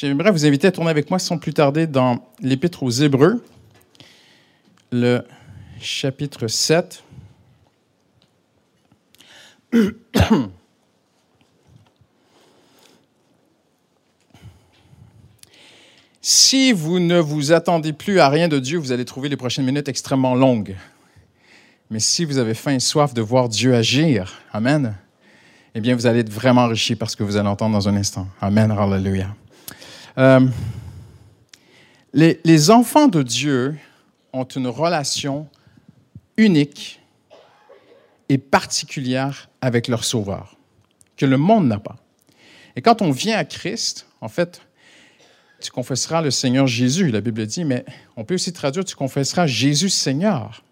J'aimerais vous inviter à tourner avec moi sans plus tarder dans l'Épître aux Hébreux, le chapitre 7. Si vous ne vous attendez plus à rien de Dieu, vous allez trouver les prochaines minutes extrêmement longues. Mais si vous avez faim et soif de voir Dieu agir, Amen, eh bien, vous allez être vraiment enrichi par ce que vous allez entendre dans un instant. Amen, Hallelujah. Euh, les, enfants de Dieu ont une relation unique et particulière avec leur Sauveur, que le monde n'a pas. Et quand on vient à Christ, en fait, tu confesseras le Seigneur Jésus, la Bible dit, mais on peut aussi traduire, tu confesseras Jésus Seigneur.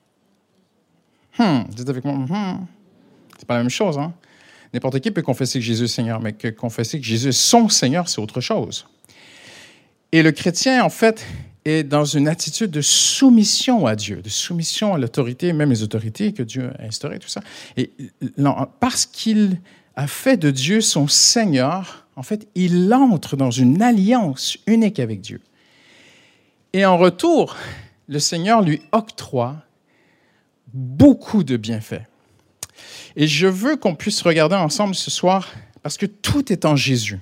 Hum, dites avec moi, hum, c'est pas la même chose, hein? N'importe qui peut confesser que Jésus Seigneur, mais que confesser que Jésus est son Seigneur, c'est autre chose. Et le chrétien, en fait, est dans une attitude de soumission à Dieu, de soumission à l'autorité, même les autorités que Dieu a instaurées, tout ça. Et parce qu'il a fait de Dieu son Seigneur, en fait, il entre dans une alliance unique avec Dieu. Et en retour, le Seigneur lui octroie beaucoup de bienfaits. Et je veux qu'on puisse regarder ensemble ce soir, parce que tout est en Jésus.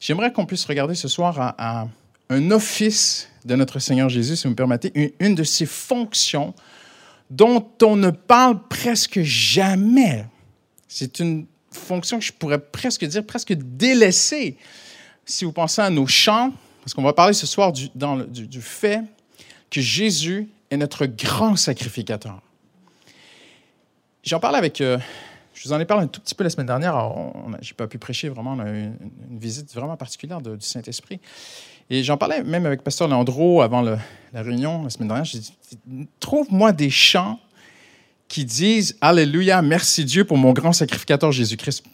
J'aimerais qu'on puisse regarder ce soir à, un office de notre Seigneur Jésus, si vous me permettez, une, de ses fonctions dont on ne parle presque jamais. C'est une fonction que je pourrais presque dire presque délaissée. Si vous pensez à nos chants, parce qu'on va parler ce soir du, fait que Jésus est notre grand sacrificateur. J'en parle avec. Euh, je vous en ai parlé un tout petit peu la semaine dernière. Je n'ai pas pu prêcher vraiment. On a eu une, visite vraiment particulière du Saint-Esprit. Et j'en parlais même avec Pasteur Landreau avant la réunion la semaine dernière. J'ai dit Trouve-moi des chants qui disent Alléluia, merci Dieu pour mon grand sacrificateur Jésus-Christ.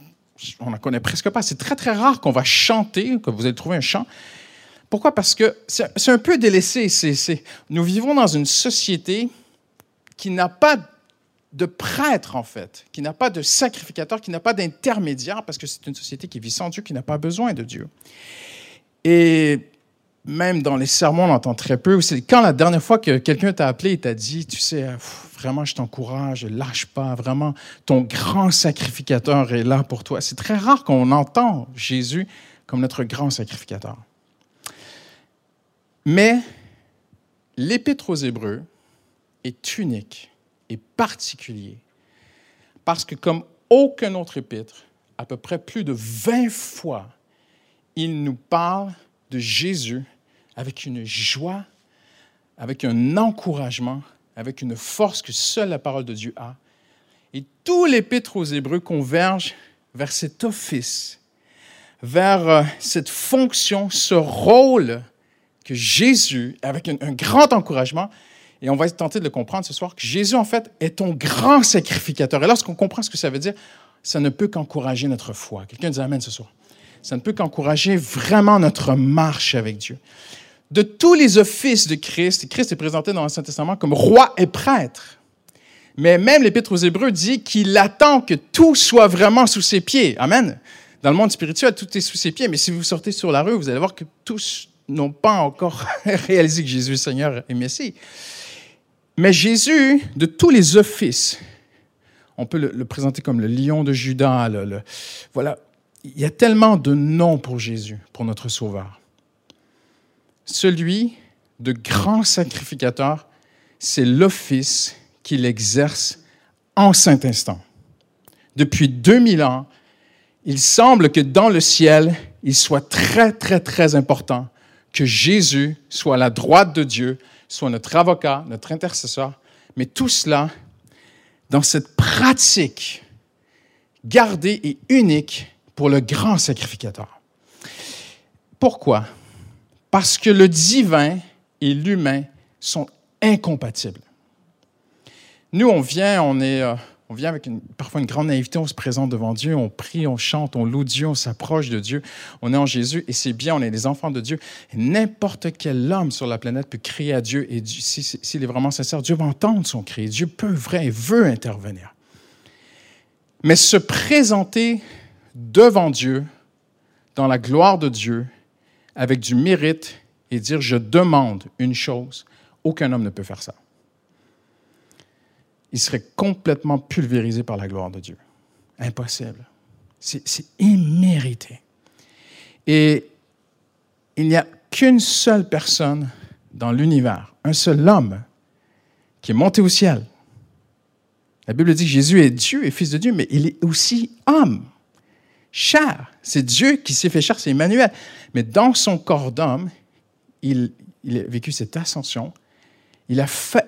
On n'en connaît presque pas. C'est très, très rare qu'on va chanter, que vous allez trouver un chant. Pourquoi? Parce que c'est un peu délaissé. nous vivons dans une société qui n'a pas de prêtre, en fait, qui n'a pas de sacrificateur, qui n'a pas d'intermédiaire, parce que c'est une société qui vit sans Dieu, qui n'a pas besoin de Dieu. Et même dans les sermons, on entend très peu. C'est quand la dernière fois que quelqu'un t'a appelé et t'a dit, tu sais, vraiment, je t'encourage, lâche pas, vraiment, ton grand sacrificateur est là pour toi. C'est très rare qu'on entend Jésus comme notre grand sacrificateur. Mais l'Épître aux Hébreux est unique et particulier parce que comme aucun autre épître, à peu près plus de 20 fois, il nous parle de Jésus avec une joie, avec un encouragement, avec une force que seule la parole de Dieu a. Et tous les l'Épître aux Hébreux convergent vers cet office, vers euh, cette fonction, ce rôle que Jésus, avec un, grand encouragement, et on va tenter de le comprendre ce soir, que Jésus, en fait, est ton grand sacrificateur. Et lorsqu'on comprend ce que ça veut dire, ça ne peut qu'encourager notre foi. Quelqu'un dit Amen ce soir. Ça ne peut qu'encourager vraiment notre marche avec Dieu de tous les offices de Christ, Christ est présenté dans l'Ancien Testament comme roi et prêtre. Mais même l'Épître aux Hébreux dit qu'il attend que tout soit vraiment sous ses pieds. Amen. Dans le monde spirituel, tout est sous ses pieds, mais si vous sortez sur la rue, vous allez voir que tous n'ont pas encore réalisé que Jésus est Seigneur et Messie. Mais Jésus, de tous les offices, on peut le, présenter comme le lion de Judas. voilà, il y a tellement de noms pour Jésus, pour notre Sauveur celui de grand sacrificateur, c'est l'office qu'il exerce en saint instant. Depuis 2000 ans, il semble que dans le ciel, il soit très, très, très important que Jésus soit à la droite de Dieu, soit notre avocat, notre intercesseur, mais tout cela dans cette pratique gardée et unique pour le grand sacrificateur. Pourquoi? Parce que le divin et l'humain sont incompatibles. Nous, on vient, on est, euh, on vient avec parfois une grande naïveté, on se présente devant Dieu, on prie, on chante, on loue Dieu, on s'approche de Dieu, on est en Jésus et c'est bien, on est des enfants de Dieu. N'importe quel homme sur la planète peut crier à Dieu et s'il est vraiment sincère, Dieu va entendre son cri. Dieu peut, vrai, veut intervenir. Mais se présenter devant Dieu, dans la gloire de Dieu, avec du mérite et dire je demande une chose, aucun homme ne peut faire ça. Il serait complètement pulvérisé par la gloire de Dieu. Impossible. C'est immérité. Et il n'y a qu'une seule personne dans l'univers, un seul homme, qui est monté au ciel. La Bible dit que Jésus est Dieu et fils de Dieu, mais il est aussi homme, chair. C'est Dieu qui s'est fait chair, c'est Emmanuel. Mais dans son corps d'homme, il, il, a vécu cette ascension.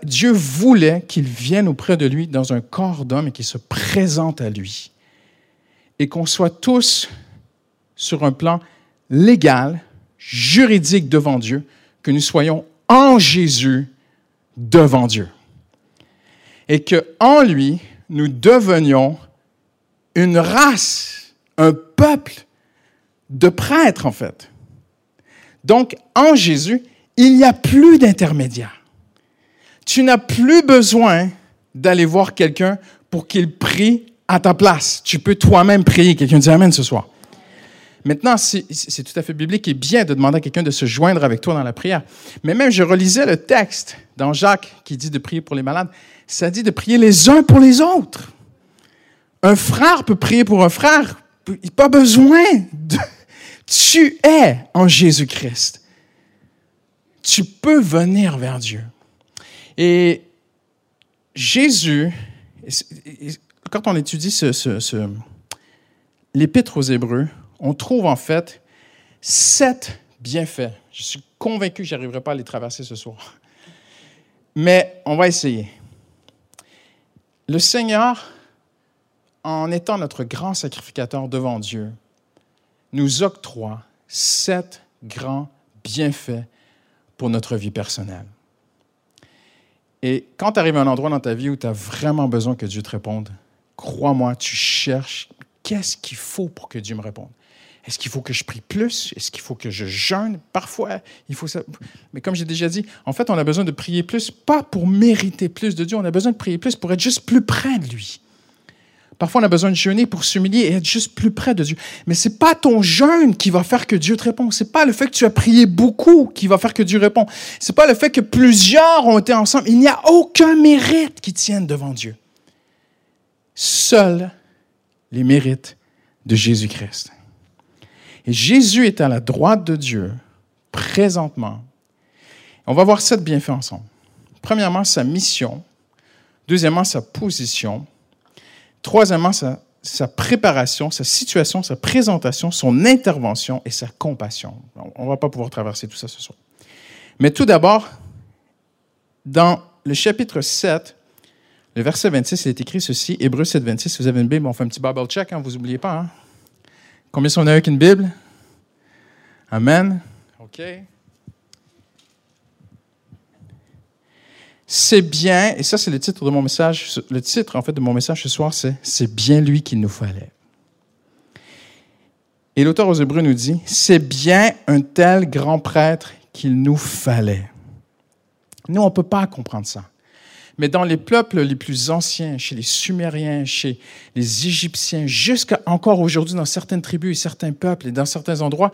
Dieu voulait qu'il vienne auprès de lui dans un corps d'homme et qu'il se présente à lui. Et qu'on soit tous sur un plan légal, juridique devant Dieu, que nous soyons en Jésus devant Dieu. Et qu'en lui, nous devenions une race, un peuple de prêtres, en fait. Donc, en Jésus, il n'y a plus d'intermédiaire. Tu n'as plus besoin d'aller voir quelqu'un pour qu'il prie à ta place. Tu peux toi-même prier. Quelqu'un dit Amen ce soir. Maintenant, c'est tout à fait biblique et bien de demander à quelqu'un de se joindre avec toi dans la prière. Mais même, je relisais le texte dans Jacques qui dit de prier pour les malades. Ça dit de prier les uns pour les autres. Un frère peut prier pour un frère. Il n'a pas besoin de... Tu es en Jésus-Christ. Tu peux venir vers Dieu. Et Jésus, quand on étudie ce, l'épître aux Hébreux, on trouve en fait sept bienfaits. Je suis convaincu que je n'arriverai pas à les traverser ce soir. Mais on va essayer. Le Seigneur, en étant notre grand sacrificateur devant Dieu, nous octroie sept grands bienfaits pour notre vie personnelle. Et quand tu arrives à un endroit dans ta vie où tu as vraiment besoin que Dieu te réponde, crois-moi, tu cherches qu'est-ce qu'il faut pour que Dieu me réponde. Est-ce qu'il faut que je prie plus? Est-ce qu'il faut que je jeûne? Parfois, il faut ça. Mais comme j'ai déjà dit, en fait, on a besoin de prier plus, pas pour mériter plus de Dieu, on a besoin de prier plus pour être juste plus près de lui. Parfois, on a besoin de jeûner pour s'humilier et être juste plus près de Dieu. Mais ce n'est pas ton jeûne qui va faire que Dieu te répond. Ce n'est pas le fait que tu as prié beaucoup qui va faire que Dieu répond. Ce n'est pas le fait que plusieurs ont été ensemble. Il n'y a aucun mérite qui tienne devant Dieu. Seuls les mérites de Jésus-Christ. Et Jésus est à la droite de Dieu présentement. On va voir sept bienfaits ensemble. Premièrement, sa mission. Deuxièmement, sa position. Troisièmement, sa, préparation, sa situation, sa présentation, son intervention et sa compassion. On ne va pas pouvoir traverser tout ça ce soir. Mais tout d'abord, dans le chapitre 7, le verset 26, il est écrit ceci, Hébreu 7, 26, si vous avez une Bible, on fait un petit Bible check, hein, vous n'oubliez pas. Hein? Combien sont avec une Bible? Amen. OK. C'est bien, et ça c'est le titre de mon message, le titre en fait de mon message ce soir, c'est C'est bien lui qu'il nous fallait. Et l'auteur aux Hébreux nous dit, c'est bien un tel grand prêtre qu'il nous fallait. Nous, on ne peut pas comprendre ça. Mais dans les peuples les plus anciens, chez les Sumériens, chez les Égyptiens, jusqu'à encore aujourd'hui dans certaines tribus et certains peuples et dans certains endroits,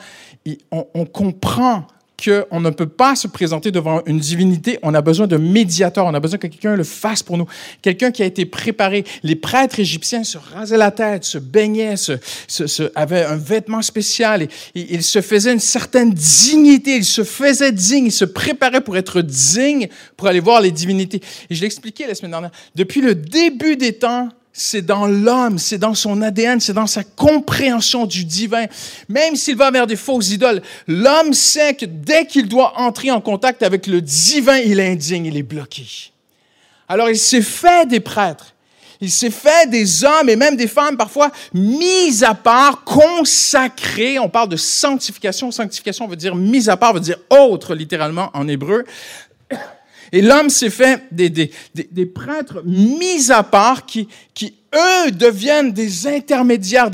on, on comprend qu'on ne peut pas se présenter devant une divinité. On a besoin de médiateur. On a besoin que quelqu'un le fasse pour nous. Quelqu'un qui a été préparé. Les prêtres égyptiens se rasaient la tête, se baignaient, se, avaient un vêtement spécial. Et, ils se faisaient une certaine dignité. Ils se faisaient dignes. Ils se préparaient pour être dignes, pour aller voir les divinités. Et je l'ai expliqué la semaine dernière. Depuis le début des temps, c'est dans l'homme, c'est dans son ADN, c'est dans sa compréhension du divin. Même s'il va vers des fausses idoles, l'homme sait que dès qu'il doit entrer en contact avec le divin, il est indigne, il est bloqué. Alors il s'est fait des prêtres, il s'est fait des hommes et même des femmes parfois mis à part, consacrés. On parle de sanctification. Sanctification veut dire mis à part, veut dire autre littéralement en hébreu. Et l'homme s'est fait des, prêtres mis à part qui, qui, eux, deviennent des intermédiaires,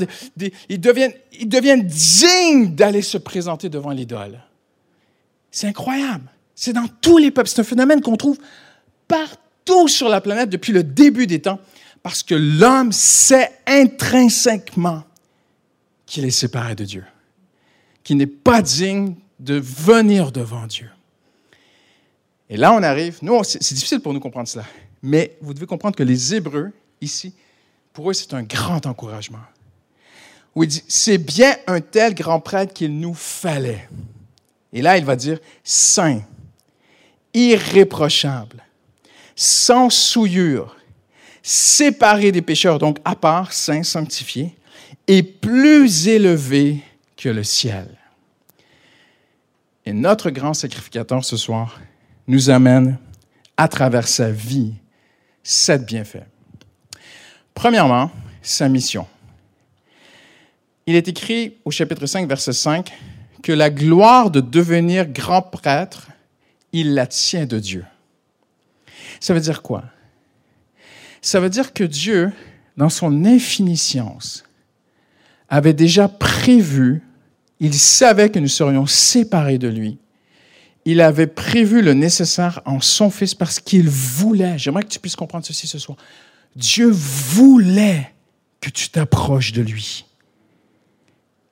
ils, deviennent, ils deviennent dignes d'aller se présenter devant l'idole. C'est incroyable. C'est dans tous les peuples. C'est un phénomène qu'on trouve partout sur la planète depuis le début des temps, parce que l'homme sait intrinsèquement qu'il est séparé de Dieu, qu'il n'est pas digne de venir devant Dieu. Et là, on arrive, nous, c'est difficile pour nous comprendre cela, mais vous devez comprendre que les Hébreux, ici, pour eux, c'est un grand encouragement. Où il dit, c'est bien un tel grand prêtre qu'il nous fallait. Et là, il va dire, saint, irréprochable, sans souillure, séparé des pécheurs, donc à part, saint, sanctifié, et plus élevé que le ciel. Et notre grand sacrificateur ce soir nous amène à travers sa vie sept bienfaits. Premièrement, sa mission. Il est écrit au chapitre 5, verset 5, que la gloire de devenir grand prêtre, il la tient de Dieu. Ça veut dire quoi? Ça veut dire que Dieu, dans son infiniscience, avait déjà prévu, il savait que nous serions séparés de lui. Il avait prévu le nécessaire en son Fils parce qu'il voulait, j'aimerais que tu puisses comprendre ceci ce soir, Dieu voulait que tu t'approches de lui.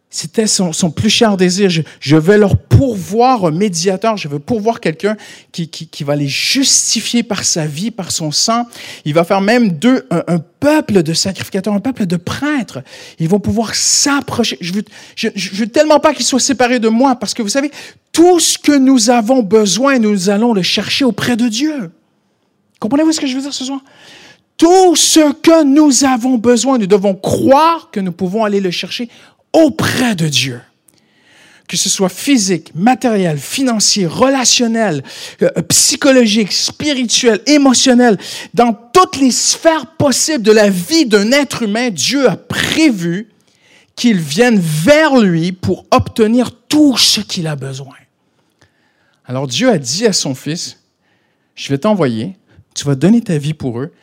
C'était son, plus cher désir. Je, vais leur pourvoir un médiateur, je veux pourvoir quelqu'un qui, qui, va les justifier par sa vie, par son sang. Il va faire même d'eux un, peuple de sacrificateurs, un peuple de prêtres. Ils vont pouvoir s'approcher. Je veux, je, veux tellement pas qu'ils soient séparés de moi, parce que vous savez, tout ce que nous avons besoin, nous allons le chercher auprès de Dieu. Comprenez-vous ce que je veux dire ce soir? Tout ce que nous avons besoin, nous devons croire que nous pouvons aller le chercher auprès de Dieu. Que ce soit physique, matériel, financier, relationnel, euh, psychologique, spirituel, émotionnel, dans toutes les sphères possibles de la vie d'un être humain, Dieu a prévu qu'il vienne vers lui pour obtenir tout ce qu'il a besoin. Alors Dieu a dit à son fils, je vais t'envoyer, tu vas donner ta vie pour eux,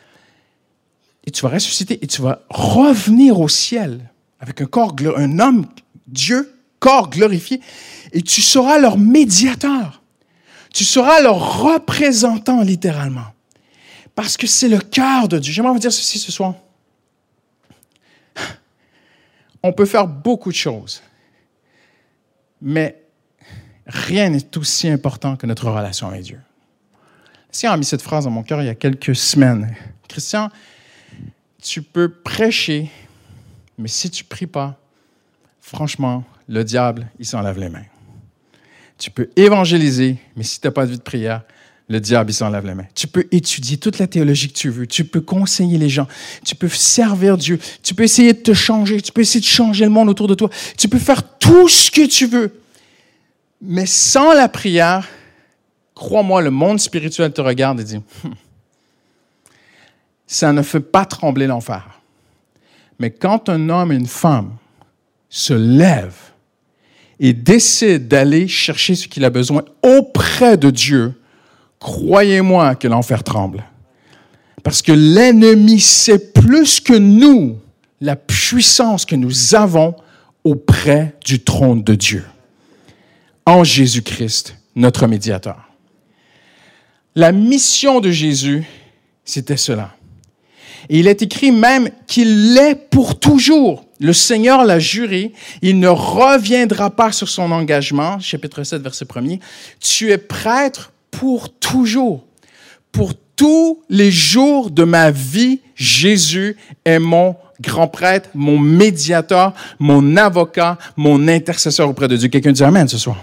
et tu vas ressusciter, et tu vas revenir au ciel avec un corps, un homme, Dieu, corps glorifié, et tu seras leur médiateur. Tu seras leur représentant littéralement. Parce que c'est le cœur de Dieu. J'aimerais vous dire ceci ce soir. On peut faire beaucoup de choses, mais rien n'est aussi important que notre relation avec Dieu. Si a mis cette phrase dans mon cœur il y a quelques semaines. Christian, tu peux prêcher mais si tu pries pas, franchement, le diable, il s'enlève les mains. Tu peux évangéliser, mais si tu n'as pas de vie de prière, le diable, il s'enlève les mains. Tu peux étudier toute la théologie que tu veux. Tu peux conseiller les gens. Tu peux servir Dieu. Tu peux essayer de te changer. Tu peux essayer de changer le monde autour de toi. Tu peux faire tout ce que tu veux. Mais sans la prière, crois-moi, le monde spirituel te regarde et dit, hum, ça ne fait pas trembler l'enfer. Mais quand un homme et une femme se lèvent et décident d'aller chercher ce qu'il a besoin auprès de Dieu, croyez-moi que l'enfer tremble. Parce que l'ennemi sait plus que nous la puissance que nous avons auprès du trône de Dieu, en Jésus-Christ, notre médiateur. La mission de Jésus, c'était cela. Et il est écrit même qu'il l'est pour toujours. Le Seigneur l'a juré, il ne reviendra pas sur son engagement, chapitre 7, verset 1er. Tu es prêtre pour toujours. Pour tous les jours de ma vie, Jésus est mon grand prêtre, mon médiateur, mon avocat, mon intercesseur auprès de Dieu. Quelqu'un dit Amen ce soir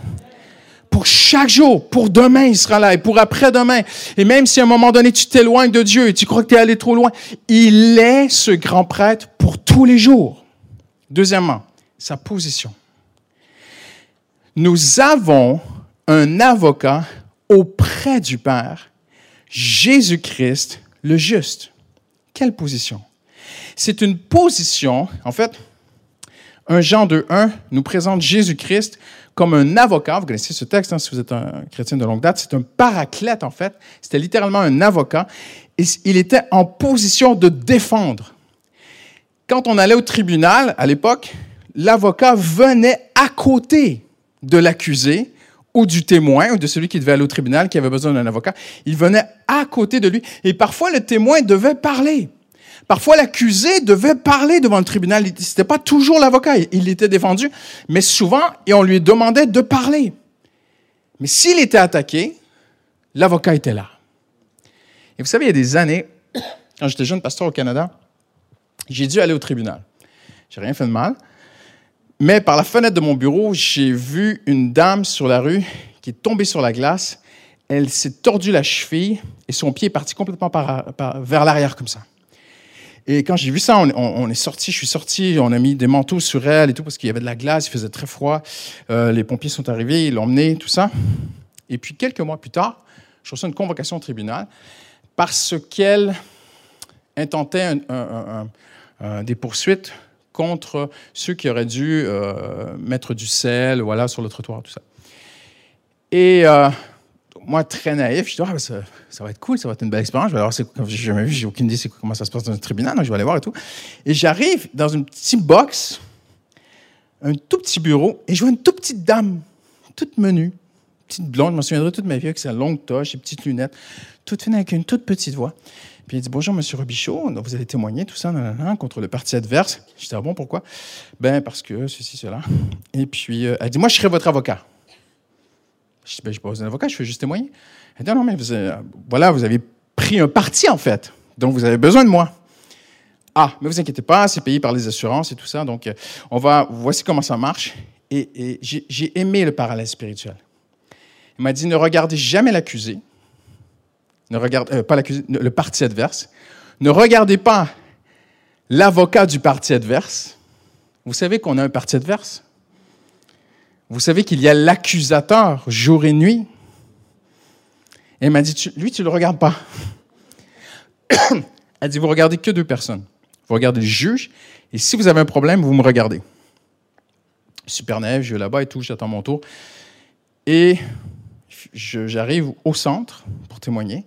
pour chaque jour, pour demain, il sera là, et pour après-demain. Et même si à un moment donné, tu t'éloignes de Dieu et tu crois que tu es allé trop loin, il est ce grand prêtre pour tous les jours. Deuxièmement, sa position. Nous avons un avocat auprès du Père, Jésus-Christ le juste. Quelle position? C'est une position, en fait, un Jean 2.1 nous présente Jésus-Christ comme un avocat. Vous connaissez ce texte, hein, si vous êtes un chrétien de longue date. C'est un paraclète, en fait. C'était littéralement un avocat. Il était en position de défendre. Quand on allait au tribunal, à l'époque, l'avocat venait à côté de l'accusé ou du témoin ou de celui qui devait aller au tribunal, qui avait besoin d'un avocat. Il venait à côté de lui. Et parfois, le témoin devait parler. Parfois, l'accusé devait parler devant le tribunal. Ce n'était pas toujours l'avocat. Il était défendu, mais souvent, et on lui demandait de parler. Mais s'il était attaqué, l'avocat était là. Et vous savez, il y a des années, quand j'étais jeune pasteur au Canada, j'ai dû aller au tribunal. J'ai rien fait de mal. Mais par la fenêtre de mon bureau, j'ai vu une dame sur la rue qui est tombée sur la glace. Elle s'est tordue la cheville et son pied est parti complètement vers l'arrière comme ça. Et quand j'ai vu ça, on, est sorti, je suis sorti, on a mis des manteaux sur elle et tout parce qu'il y avait de la glace, il faisait très froid. Euh, les pompiers sont arrivés, ils l'ont emmené, tout ça. Et puis quelques mois plus tard, je reçois une convocation au tribunal parce qu'elle intentait des poursuites contre ceux qui auraient dû euh, mettre du sel voilà, sur le trottoir, tout ça. Et euh, moi, très naïf, je dis, ah, ça, va être cool, ça va être une belle expérience. Je vais voir, j'ai jamais vu, j'ai aucune idée comment ça se passe dans un tribunal, donc je vais aller voir et tout. Et j'arrive dans une petite box, un tout petit bureau, et je vois une toute petite dame, toute menue, petite blonde, je me souviendrai toute ma vie avec sa longue toche, ses petites lunettes, toute fine avec une toute petite voix. Il dit Bonjour, monsieur Robichaud, vous avez témoigné tout ça contre le parti adverse. Je dis Ah bon, pourquoi? Ben, parce que ceci, cela. Et puis, euh, elle dit Moi, je serai votre avocat. Je dis Ben, je suis pas un avocat, je fais juste témoigner. Elle dit Non, mais vous voilà, vous avez pris un parti, en fait. Donc, vous avez besoin de moi. Ah, mais vous inquiétez pas, c'est payé par les assurances et tout ça. Donc, euh, on va, voici comment ça marche. Et, j'ai aimé le parallèle spirituel. Il m'a dit Ne regardez jamais l'accusé ne regardez euh, pas le parti adverse. Ne regardez pas l'avocat du parti adverse. Vous savez qu'on a un parti adverse? Vous savez qu'il y a l'accusateur jour et nuit. Et elle m'a dit, lui, tu ne le regardes pas. elle dit, vous regardez que deux personnes. Vous regardez le juge, et si vous avez un problème, vous me regardez. Super neige, je vais là-bas et tout, j'attends mon tour. Et j'arrive au centre pour témoigner.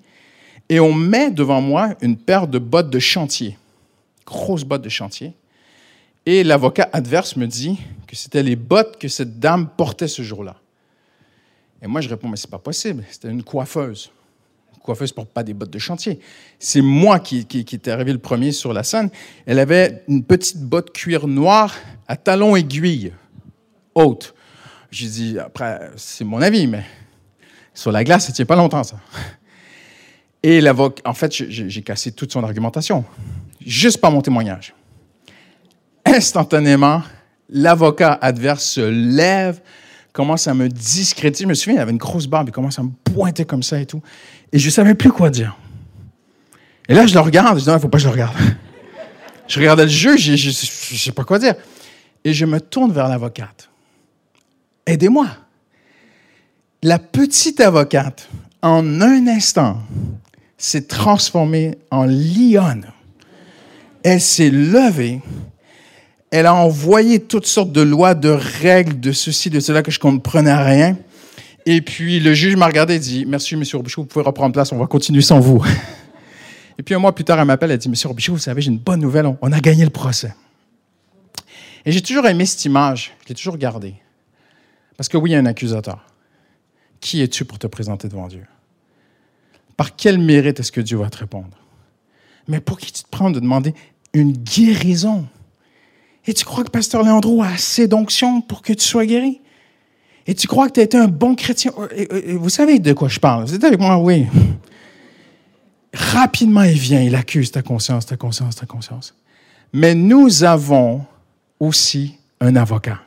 Et on met devant moi une paire de bottes de chantier, grosses bottes de chantier. Et l'avocat adverse me dit que c'était les bottes que cette dame portait ce jour-là. Et moi, je réponds, mais c'est pas possible, c'était une coiffeuse. Une coiffeuse ne porte pas des bottes de chantier. C'est moi qui, qui, était arrivé le premier sur la scène. Elle avait une petite botte cuir noir à talons aiguilles, haute. J'ai dit, après, c'est mon avis, mais sur la glace, ça tient pas longtemps, ça. Et l'avocat, en fait, j'ai cassé toute son argumentation, juste par mon témoignage. Instantanément, l'avocat adverse se lève, commence à me discréditer. Je me souviens, il avait une grosse barbe, il commence à me pointer comme ça et tout. Et je ne savais plus quoi dire. Et là, je le regarde, je dis, non, il ne faut pas que je le regarde. je regardais le jeu, je ne sais pas quoi dire. Et je me tourne vers l'avocate. Aidez-moi. La petite avocate, en un instant, s'est transformée en lionne. Elle s'est levée. Elle a envoyé toutes sortes de lois, de règles, de ceci, de cela que je ne comprenais rien. Et puis le juge m'a regardé et dit Merci, monsieur Robichaud, vous pouvez reprendre place, on va continuer sans vous. Et puis un mois plus tard, elle m'appelle, elle dit Monsieur Robichaud, vous savez, j'ai une bonne nouvelle, on a gagné le procès. Et j'ai toujours aimé cette image, je l'ai toujours gardée. Parce que oui, il y a un accusateur. Qui es-tu pour te présenter devant Dieu? Par quel mérite est-ce que Dieu va te répondre? Mais pour qui tu te prends de demander une guérison? Et tu crois que Pasteur Léandro a assez d'onction pour que tu sois guéri? Et tu crois que tu as été un bon chrétien? vous savez de quoi je parle. Vous êtes avec moi? Oui. Rapidement, il vient, il accuse ta conscience, ta conscience, ta conscience. Mais nous avons aussi un avocat,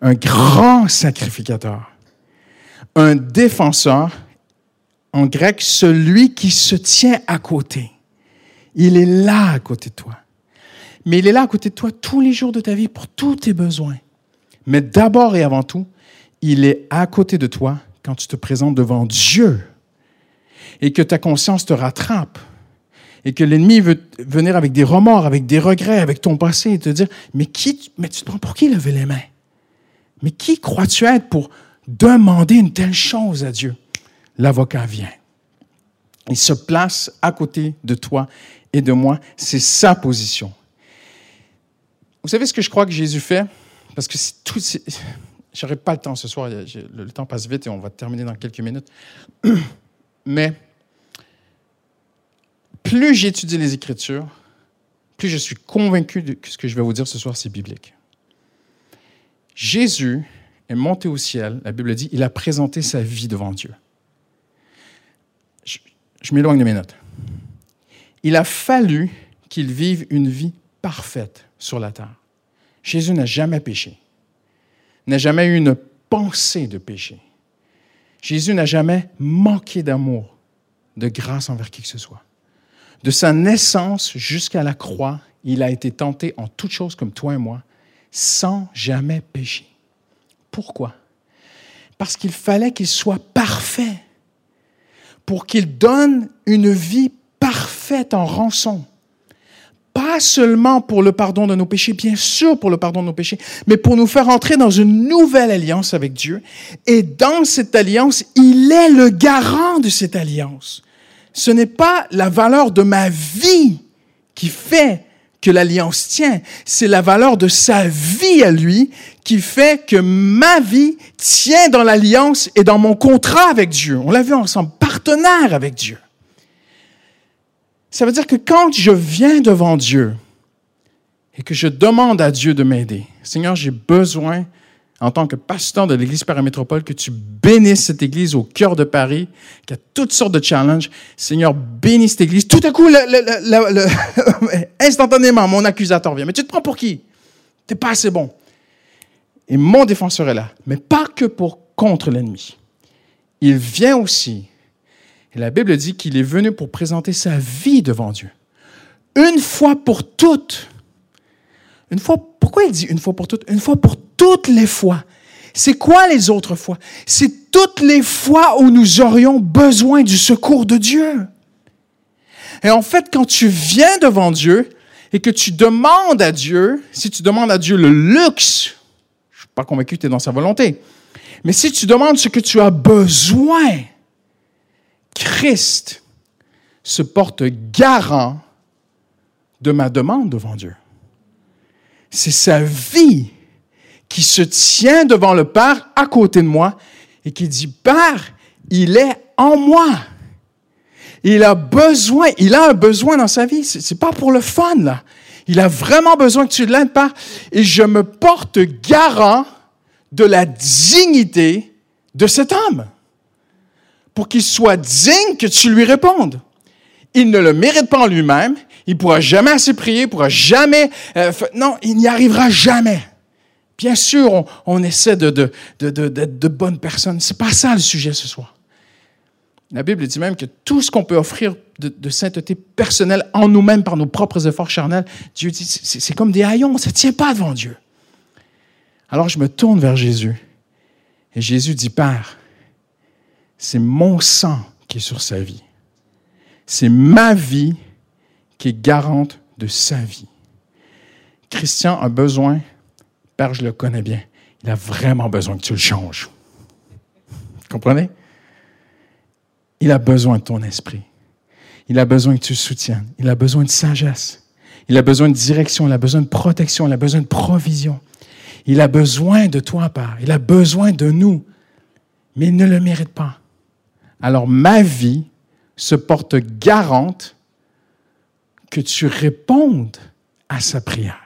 un grand sacrificateur, un défenseur en grec, celui qui se tient à côté. Il est là à côté de toi. Mais il est là à côté de toi tous les jours de ta vie pour tous tes besoins. Mais d'abord et avant tout, il est à côté de toi quand tu te présentes devant Dieu et que ta conscience te rattrape et que l'ennemi veut venir avec des remords, avec des regrets, avec ton passé et te dire, mais qui, mais tu te pour qui lever les mains? Mais qui crois-tu être pour demander une telle chose à Dieu? L'avocat vient. Il se place à côté de toi et de moi. C'est sa position. Vous savez ce que je crois que Jésus fait? Parce que c'est tout. J'aurai pas le temps ce soir. Le temps passe vite et on va terminer dans quelques minutes. Mais plus j'étudie les Écritures, plus je suis convaincu que ce que je vais vous dire ce soir, c'est biblique. Jésus est monté au ciel, la Bible dit, il a présenté sa vie devant Dieu. Je, m'éloigne de mes notes. Il a fallu qu'il vive une vie parfaite sur la terre. Jésus n'a jamais péché, n'a jamais eu une pensée de péché. Jésus n'a jamais manqué d'amour, de grâce envers qui que ce soit. De sa naissance jusqu'à la croix, il a été tenté en toutes choses comme toi et moi, sans jamais pécher. Pourquoi? Parce qu'il fallait qu'il soit parfait, pour qu'il donne une vie parfaite en rançon. Pas seulement pour le pardon de nos péchés, bien sûr pour le pardon de nos péchés, mais pour nous faire entrer dans une nouvelle alliance avec Dieu. Et dans cette alliance, il est le garant de cette alliance. Ce n'est pas la valeur de ma vie qui fait que l'alliance tient, c'est la valeur de sa vie à lui qui fait que ma vie tient dans l'alliance et dans mon contrat avec Dieu. On l'a vu ensemble, partenaire avec Dieu. Ça veut dire que quand je viens devant Dieu et que je demande à Dieu de m'aider, Seigneur, j'ai besoin en tant que pasteur de l'Église paramétropole, que tu bénisses cette Église au cœur de Paris, qui a toutes sortes de challenges. Seigneur, bénis cette Église. Tout à coup, instantanément, mon accusateur vient. Mais tu te prends pour qui? Tu n'es pas assez bon. Et mon défenseur est là. Mais pas que pour contre l'ennemi. Il vient aussi. Et la Bible dit qu'il est venu pour présenter sa vie devant Dieu. Une fois pour toutes. Une fois, pourquoi il dit une fois pour toutes? Une fois pour toutes les fois. C'est quoi les autres fois? C'est toutes les fois où nous aurions besoin du secours de Dieu. Et en fait, quand tu viens devant Dieu et que tu demandes à Dieu, si tu demandes à Dieu le luxe, je ne suis pas convaincu que tu es dans sa volonté, mais si tu demandes ce que tu as besoin, Christ se porte garant de ma demande devant Dieu. C'est sa vie qui se tient devant le Père à côté de moi et qui dit, Père, il est en moi. Il a besoin, il a un besoin dans sa vie. C'est pas pour le fun, là. Il a vraiment besoin que tu l'aides, Père. Et je me porte garant de la dignité de cet homme. Pour qu'il soit digne que tu lui répondes. Il ne le mérite pas en lui-même. Il pourra jamais assez prier, il pourra jamais. Euh, non, il n'y arrivera jamais. Bien sûr, on, essaie d'être de, de, bonnes personnes. C'est pas ça le sujet ce soir. La Bible dit même que tout ce qu'on peut offrir de, sainteté personnelle en nous-mêmes par nos propres efforts charnels, Dieu dit, c'est comme des haillons, ça ne tient pas devant Dieu. Alors je me tourne vers Jésus et Jésus dit, Père, c'est mon sang qui est sur sa vie. C'est ma vie qui est garante de sa vie. Christian a besoin Je le connais bien. Il a vraiment besoin que tu le changes. Comprenez? Il a besoin de ton esprit. Il a besoin que tu le soutiennes. Il a besoin de sagesse. Il a besoin de direction. Il a besoin de protection. Il a besoin de provision. Il a besoin de toi, Père. Il a besoin de nous. Mais il ne le mérite pas. Alors ma vie se porte garante que tu répondes à sa prière.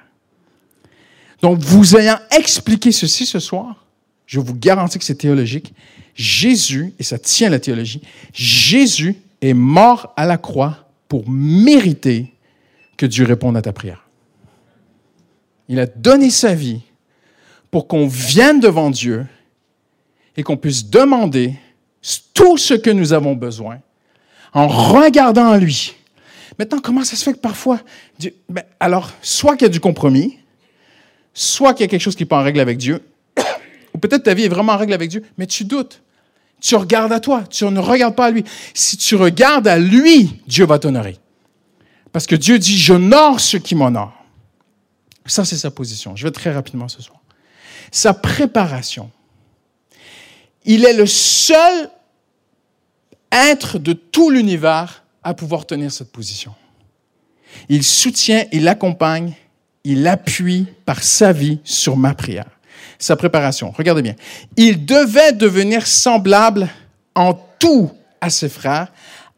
Donc, vous ayant expliqué ceci ce soir, je vous garantis que c'est théologique. Jésus, et ça tient la théologie, Jésus est mort à la croix pour mériter que Dieu réponde à ta prière. Il a donné sa vie pour qu'on vienne devant Dieu et qu'on puisse demander tout ce que nous avons besoin en regardant à lui. Maintenant, comment ça se fait que parfois, ben, alors, soit qu'il y a du compromis, soit qu'il y a quelque chose qui n'est pas en règle avec Dieu, ou peut-être ta vie est vraiment en règle avec Dieu, mais tu doutes. Tu regardes à toi, tu ne regardes pas à lui. Si tu regardes à lui, Dieu va t'honorer. Parce que Dieu dit, j'honore ceux qui m'honorent. Ça, c'est sa position. Je vais très rapidement ce soir. Sa préparation. Il est le seul être de tout l'univers à pouvoir tenir cette position. Il soutient, il accompagne, il appuie par sa vie sur ma prière. Sa préparation, regardez bien. Il devait devenir semblable en tout à ses frères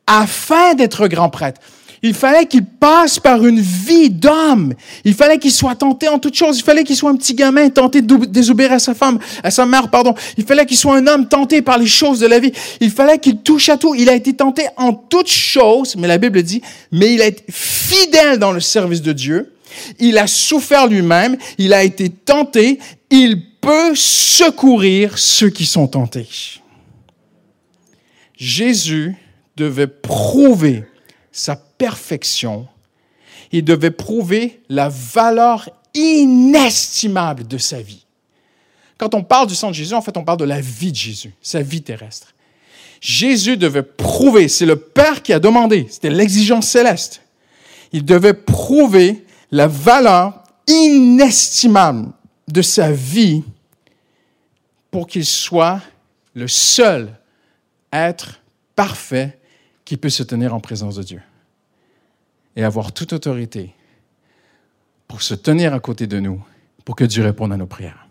afin d'être grand prêtre. Il fallait qu'il passe par une vie d'homme. Il fallait qu'il soit tenté en toutes choses. Il fallait qu'il soit un petit gamin tenté de désobéir à sa femme, à sa mère, pardon. Il fallait qu'il soit un homme tenté par les choses de la vie. Il fallait qu'il touche à tout. Il a été tenté en toutes choses, mais la Bible dit, mais il a été fidèle dans le service de Dieu. Il a souffert lui-même. Il a été tenté. Il peut secourir ceux qui sont tentés. Jésus devait prouver sa perfection, il devait prouver la valeur inestimable de sa vie. Quand on parle du sang de Jésus, en fait, on parle de la vie de Jésus, sa vie terrestre. Jésus devait prouver, c'est le Père qui a demandé, c'était l'exigence céleste. Il devait prouver la valeur inestimable de sa vie pour qu'il soit le seul être parfait qui peut se tenir en présence de Dieu et avoir toute autorité pour se tenir à côté de nous, pour que Dieu réponde à nos prières.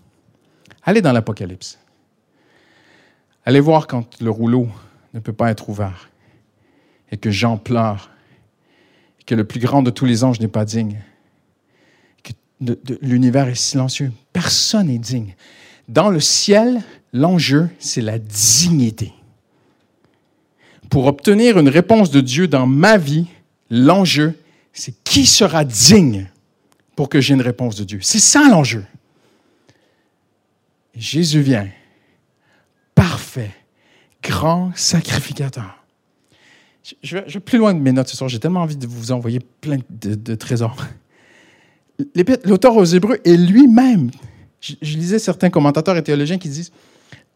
Allez dans l'Apocalypse. Allez voir quand le rouleau ne peut pas être ouvert et que Jean pleure, et que le plus grand de tous les anges n'est pas digne, l'univers est silencieux. Personne n'est digne. Dans le ciel, l'enjeu, c'est la dignité pour obtenir une réponse de Dieu dans ma vie, l'enjeu, c'est qui sera digne pour que j'ai une réponse de Dieu. C'est ça l'enjeu. Jésus vient, parfait, grand sacrificateur. Je vais, plus loin de mes notes ce soir. J'ai tellement envie de vous envoyer plein de, trésors. L'auteur aux Hébreux est lui-même. Je, lisais certains commentateurs et théologiens qui disent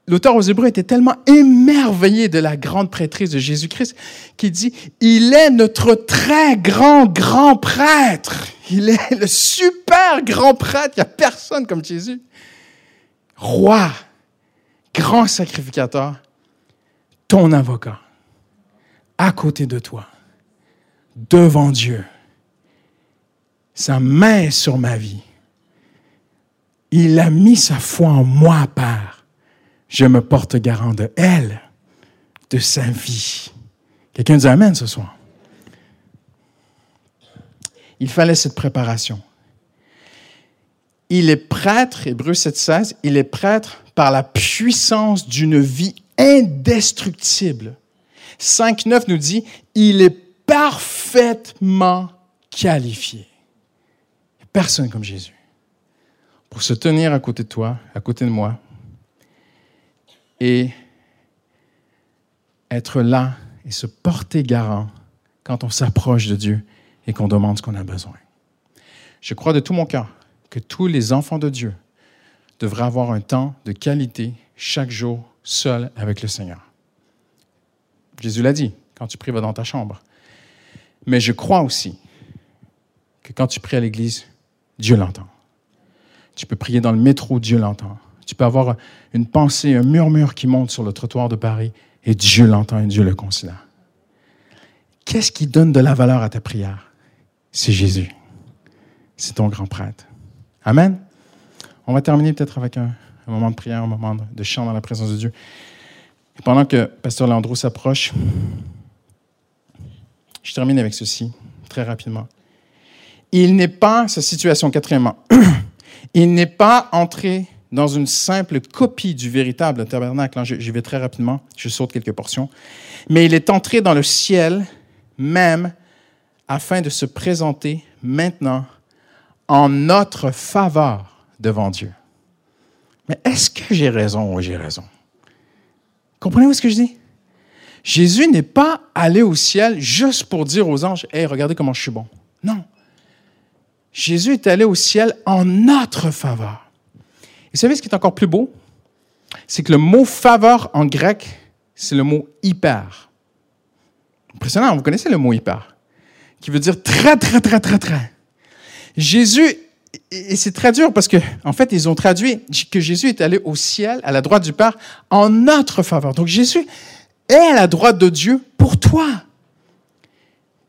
l'auteur aux Hébreux était tellement émerveillé de la grande prêtrise de Jésus-Christ qu'il dit, il est notre très grand, grand prêtre. Il est le super grand prêtre. Il n'y a personne comme Jésus. Roi, grand sacrificateur, ton avocat, à côté de toi, devant Dieu. Sa main sur ma vie. Il a mis sa foi en moi, Père je me porte garant de elle, de sa vie. Quelqu'un dit Amen ce soir. Il fallait cette préparation. Il est prêtre, Hébreu 7,16, il est prêtre par la puissance d'une vie indestructible. 5,9 nous dit il est parfaitement qualifié. Personne comme Jésus. Pour se tenir à côté de toi, à côté de moi, et être là et se porter garant quand on s'approche de Dieu et qu'on demande ce qu'on a besoin. Je crois de tout mon cœur que tous les enfants de Dieu devraient avoir un temps de qualité chaque jour seul avec le Seigneur. Jésus l'a dit, quand tu pries, va dans ta chambre. Mais je crois aussi que quand tu pries à l'église, Dieu l'entend. Tu peux prier dans le métro, Dieu l'entend. Tu peux avoir une pensée, un murmure qui monte sur le trottoir de Paris et Dieu l'entend et Dieu le considère. Qu'est-ce qui donne de la valeur à ta prière? C'est Jésus. C'est ton grand prêtre. Amen. On va terminer peut-être avec un, moment de prière, un moment de chant dans la présence de Dieu. Pendant que Pasteur Landreau s'approche, je termine avec ceci, très rapidement. Il n'est pas, sa situation quatrièmement, il n'est pas entré dans une simple copie du véritable tabernacle. J'y vais très rapidement, je saute quelques portions. Mais il est entré dans le ciel même afin de se présenter maintenant en notre faveur devant Dieu. Mais est-ce que j'ai raison? Ou j'ai raison? Comprenez-vous ce que je dis? Jésus n'est pas allé au ciel juste pour dire aux anges, Hey, regardez comment je suis bon. Non. Jésus est allé au ciel en notre faveur. Vous savez ce qui est encore plus beau? C'est que le mot faveur en grec, c'est le mot hyper. Impressionnant, vous connaissez le mot hyper, qui veut dire très, très, très, très, très. Jésus, et c'est très dur parce que, en fait, ils ont traduit que Jésus est allé au ciel, à la droite du Père, en notre faveur. Donc Jésus est à la droite de Dieu pour toi.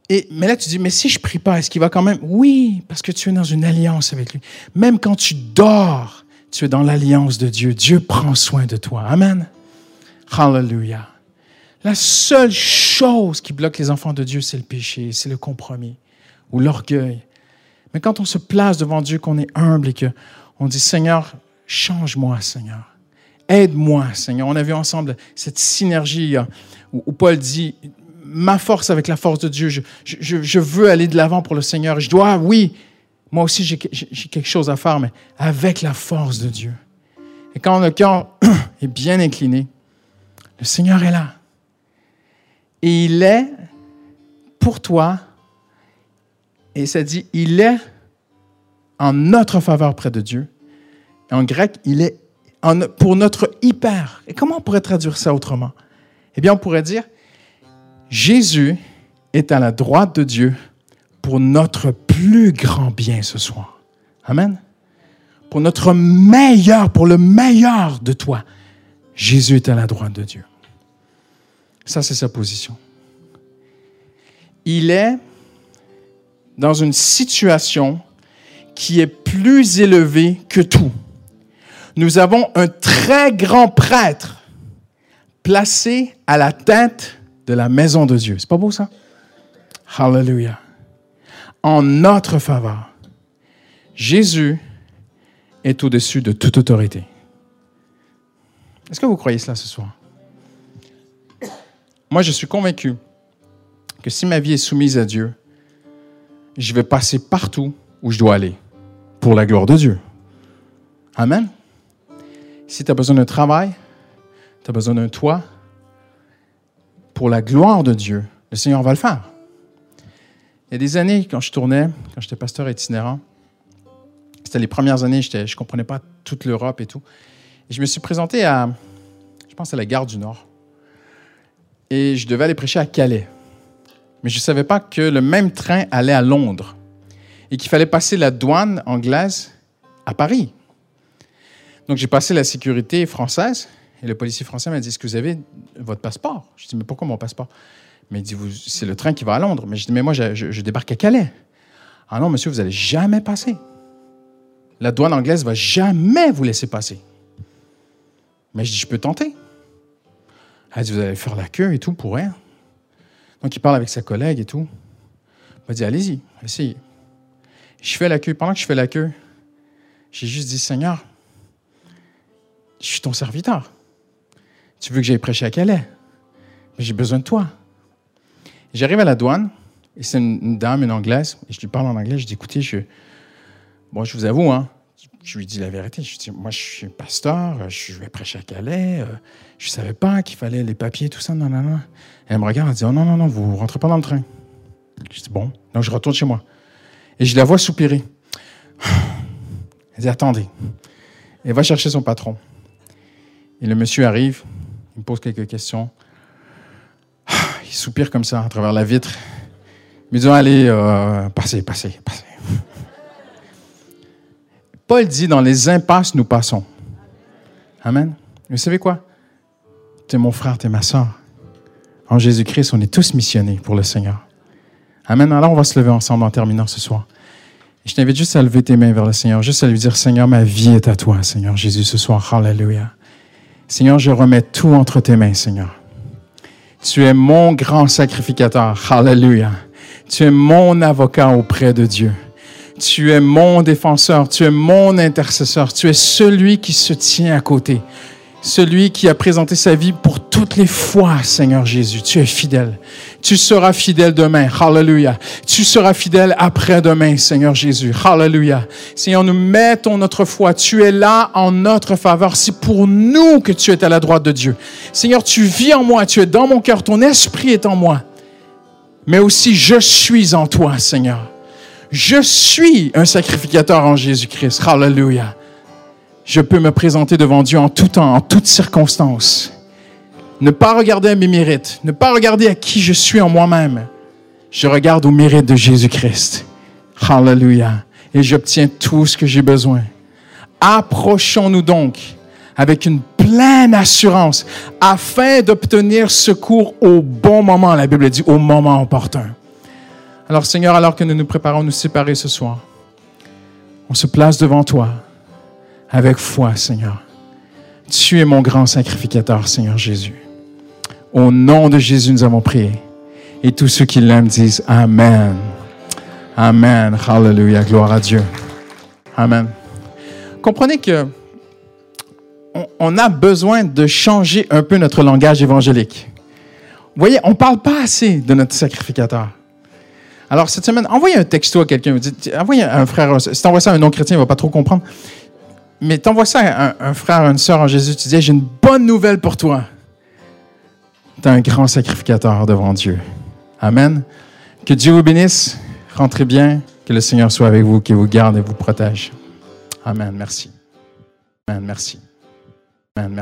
Et, mais là, tu dis, mais si je prie pas, est-ce qu'il va quand même? Oui, parce que tu es dans une alliance avec lui. Même quand tu dors, tu es dans l'alliance de Dieu. Dieu prend soin de toi. Amen. Hallelujah. La seule chose qui bloque les enfants de Dieu, c'est le péché, c'est le compromis ou l'orgueil. Mais quand on se place devant Dieu, qu'on est humble et qu'on dit, Seigneur, change-moi, Seigneur. Aide-moi, Seigneur. On a vu ensemble cette synergie euh, où, Paul dit, ma force avec la force de Dieu, je, veux aller de l'avant pour le Seigneur. Je dois, oui, moi aussi j'ai quelque chose à faire, mais avec la force de Dieu. Et quand le cœur est bien incliné, le Seigneur est là. Et il est pour toi et ça dit, il est en notre faveur près de Dieu. En grec, il est pour notre hyper. Et comment on pourrait traduire ça autrement? Eh bien, on pourrait dire, Jésus est à la droite de Dieu pour notre plus grand bien ce soir. Amen. Pour notre meilleur, pour le meilleur de toi. Jésus est à la droite de Dieu. Ça, c'est sa position. Il est dans une situation qui est plus élevée que tout. Nous avons un très grand prêtre placé à la tête de la maison de Dieu. C'est pas beau ça? Hallelujah. En notre faveur. Jésus est au-dessus de toute autorité. Est-ce que vous croyez cela ce soir? Moi, je suis convaincu que si ma vie est soumise à Dieu, je vais passer partout où je dois aller pour la gloire de Dieu. Amen. Si tu as besoin d'un travail, tu as besoin d'un toit, pour la gloire de Dieu, le Seigneur va le faire. Il y a des années, quand je tournais, quand j'étais pasteur itinérant, c'était les premières années, je ne comprenais pas toute l'Europe et tout. Je me suis présenté à, je pense, à la gare du Nord. Et je devais aller prêcher à Calais mais je ne savais pas que le même train allait à Londres et qu'il fallait passer la douane anglaise à Paris. Donc j'ai passé la sécurité française et le policier français m'a dit Est-ce que vous avez votre passeport? Je dis Mais pourquoi mon passeport? Mais il dit C'est le train qui va à Londres. Mais je dis Mais moi, je, débarque à Calais. Ah non, monsieur, vous n'allez jamais passer. La douane anglaise va jamais vous laisser passer. Mais je dis Je peux tenter. Elle dit Vous allez faire la queue et tout pour rien. Donc, il parle avec sa collègue et tout. Il m'a dit, allez-y, essayez. Je fais la queue. Pendant que je fais la queue, j'ai juste dit, Seigneur, je suis ton serviteur. Tu veux que j'aille prêcher à Calais? Mais j'ai besoin de toi. J'arrive à la douane, et c'est une, dame, une anglaise, et je lui parle en anglais. Je dis, écoutez, je, bon, je vous avoue, hein, je lui dis la vérité. Je dis, moi, je suis pasteur, je vais prêcher à Calais. Euh, je ne savais pas qu'il fallait les papiers, tout ça. Non, non, non. Elle me regarde, elle dit, oh non, non, non, vous ne rentrez pas dans le train. Je dis, bon. Donc, je retourne chez moi. Et je la vois soupirer. Elle dit, attendez. Elle va chercher son patron. Et le monsieur arrive, il me pose quelques questions. Il soupire comme ça à travers la vitre. Il me dit, allez, euh, passez, passez, passez. Paul dit, dans les impasses, nous passons. Amen. Vous savez quoi? Tu es mon frère, tu es ma soeur. En Jésus-Christ, on est tous missionnés pour le Seigneur. Amen. Alors, on va se lever ensemble en terminant ce soir. je t'invite juste à lever tes mains vers le Seigneur, juste à lui dire, Seigneur, ma vie est à toi, Seigneur Jésus, ce soir. Hallelujah. Seigneur, je remets tout entre tes mains, Seigneur. Tu es mon grand sacrificateur. Hallelujah. Tu es mon avocat auprès de Dieu. Tu es mon défenseur, tu es mon intercesseur, tu es celui qui se tient à côté, celui qui a présenté sa vie pour toutes les fois, Seigneur Jésus. Tu es fidèle. Tu seras fidèle demain. Hallelujah. Tu seras fidèle après-demain, Seigneur Jésus. Hallelujah. Seigneur, nous mettons notre foi. Tu es là en notre faveur. C'est pour nous que tu es à la droite de Dieu. Seigneur, tu vis en moi. Tu es dans mon cœur. Ton esprit est en moi. Mais aussi, je suis en toi, Seigneur. Je suis un sacrificateur en Jésus-Christ. Hallelujah. Je peux me présenter devant Dieu en tout temps, en toutes circonstances. Ne pas regarder à mes mérites, ne pas regarder à qui je suis en moi-même. Je regarde au mérite de Jésus-Christ. Hallelujah. Et j'obtiens tout ce que j'ai besoin. Approchons-nous donc avec une pleine assurance afin d'obtenir secours au bon moment. La Bible dit au moment opportun. Alors Seigneur, alors que nous nous préparons à nous séparer ce soir, on se place devant toi avec foi, Seigneur. Tu es mon grand sacrificateur, Seigneur Jésus. Au nom de Jésus, nous avons prié. Et tous ceux qui l'aiment disent Amen. Amen. Hallelujah. Gloire à Dieu. Amen. Comprenez que on, a besoin de changer un peu notre langage évangélique. Vous voyez, on ne parle pas assez de notre sacrificateur. Alors, cette semaine, envoyez un texto à quelqu'un. Envoyez un frère. Si tu envoies ça à un non-chrétien, il ne va pas trop comprendre. Mais tu envoies ça à un, frère, une sœur en Jésus. Tu dis J'ai une bonne nouvelle pour toi. Tu un grand sacrificateur devant Dieu. Amen. Que Dieu vous bénisse. Rentrez bien. Que le Seigneur soit avec vous, qu'il vous garde et vous protège. Amen. Merci. Amen. Merci. Amen. Merci.